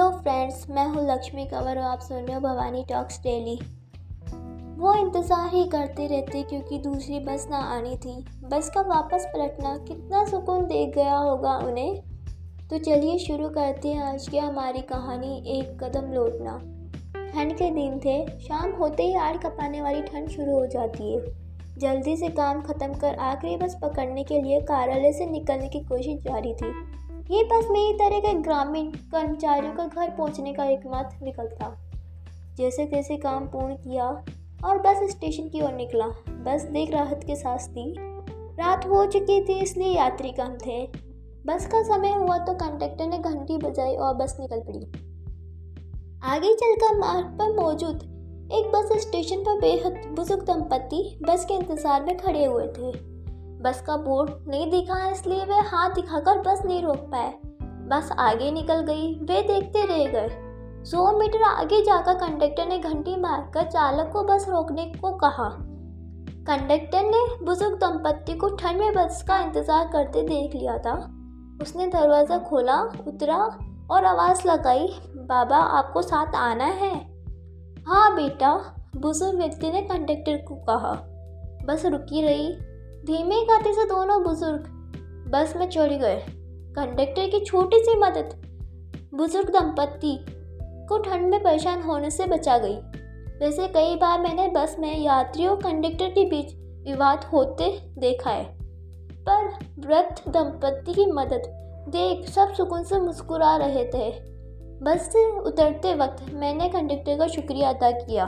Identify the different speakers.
Speaker 1: Friends, मैं हूँ लक्ष्मी कंवर और आप सुन रहे हो भवानी टॉक्स डेली। वो इंतज़ार ही करते रहते क्योंकि दूसरी बस ना आनी थी। बस का वापस पलटना कितना सुकून दे गया होगा उन्हें। तो चलिए शुरू करते हैं आज की हमारी कहानी, एक कदम लौटना। ठंड के दिन थे, शाम होते ही आड़ कपाने वाली ठंड शुरू हो जाती है। जल्दी से काम ख़त्म कर आखिरी बस पकड़ने के लिए कार्यालय से निकलने की कोशिश जारी थी। ये बस मेरी तरह के ग्रामीण कर्मचारियों का घर पहुँचने का एकमात्र विकल्प था। जैसे तैसे काम पूर्ण किया और बस स्टेशन की ओर निकला। बस देख राहत के साथ थी। रात हो चुकी थी, इसलिए यात्री कम थे। बस का समय हुआ तो कंडक्टर ने घंटी बजाई और बस निकल पड़ी। आगे चलकर मार्ग पर मौजूद एक बस स्टेशन पर बेहद बुज़ुर्ग दंपति बस के इंतज़ार में खड़े हुए थे। बस का बोर्ड नहीं दिखा, इसलिए वे हाथ दिखाकर बस नहीं रोक पाए बस आगे निकल गई, वे देखते रह गए। सौ मीटर आगे जाकर कंडक्टर ने घंटी मारकर चालक को बस रोकने को कहा। कंडक्टर ने बुज़ुर्ग दंपत्ति को ठंड में बस का इंतज़ार करते देख लिया था। उसने दरवाज़ा खोला, उतरा और आवाज़ लगाई, बाबा, आपको साथ आना है? हाँ बेटा, बुज़ुर्ग व्यक्ति ने कंडक्टर को कहा। बस रुकी रही धीमे गति से दोनों बुज़ुर्ग बस में चढ़ गए। कंडक्टर की छोटी सी मदद बुज़ुर्ग दंपत्ति को ठंड में परेशान होने से बचा गई। वैसे कई बार मैंने बस में यात्रियों कंडक्टर के बीच विवाद होते देखा है, पर वृद्ध दंपत्ति की मदद देख सब सुकून से मुस्कुरा रहे थे। बस से उतरते वक्त मैंने कंडक्टर का शुक्रिया अदा किया।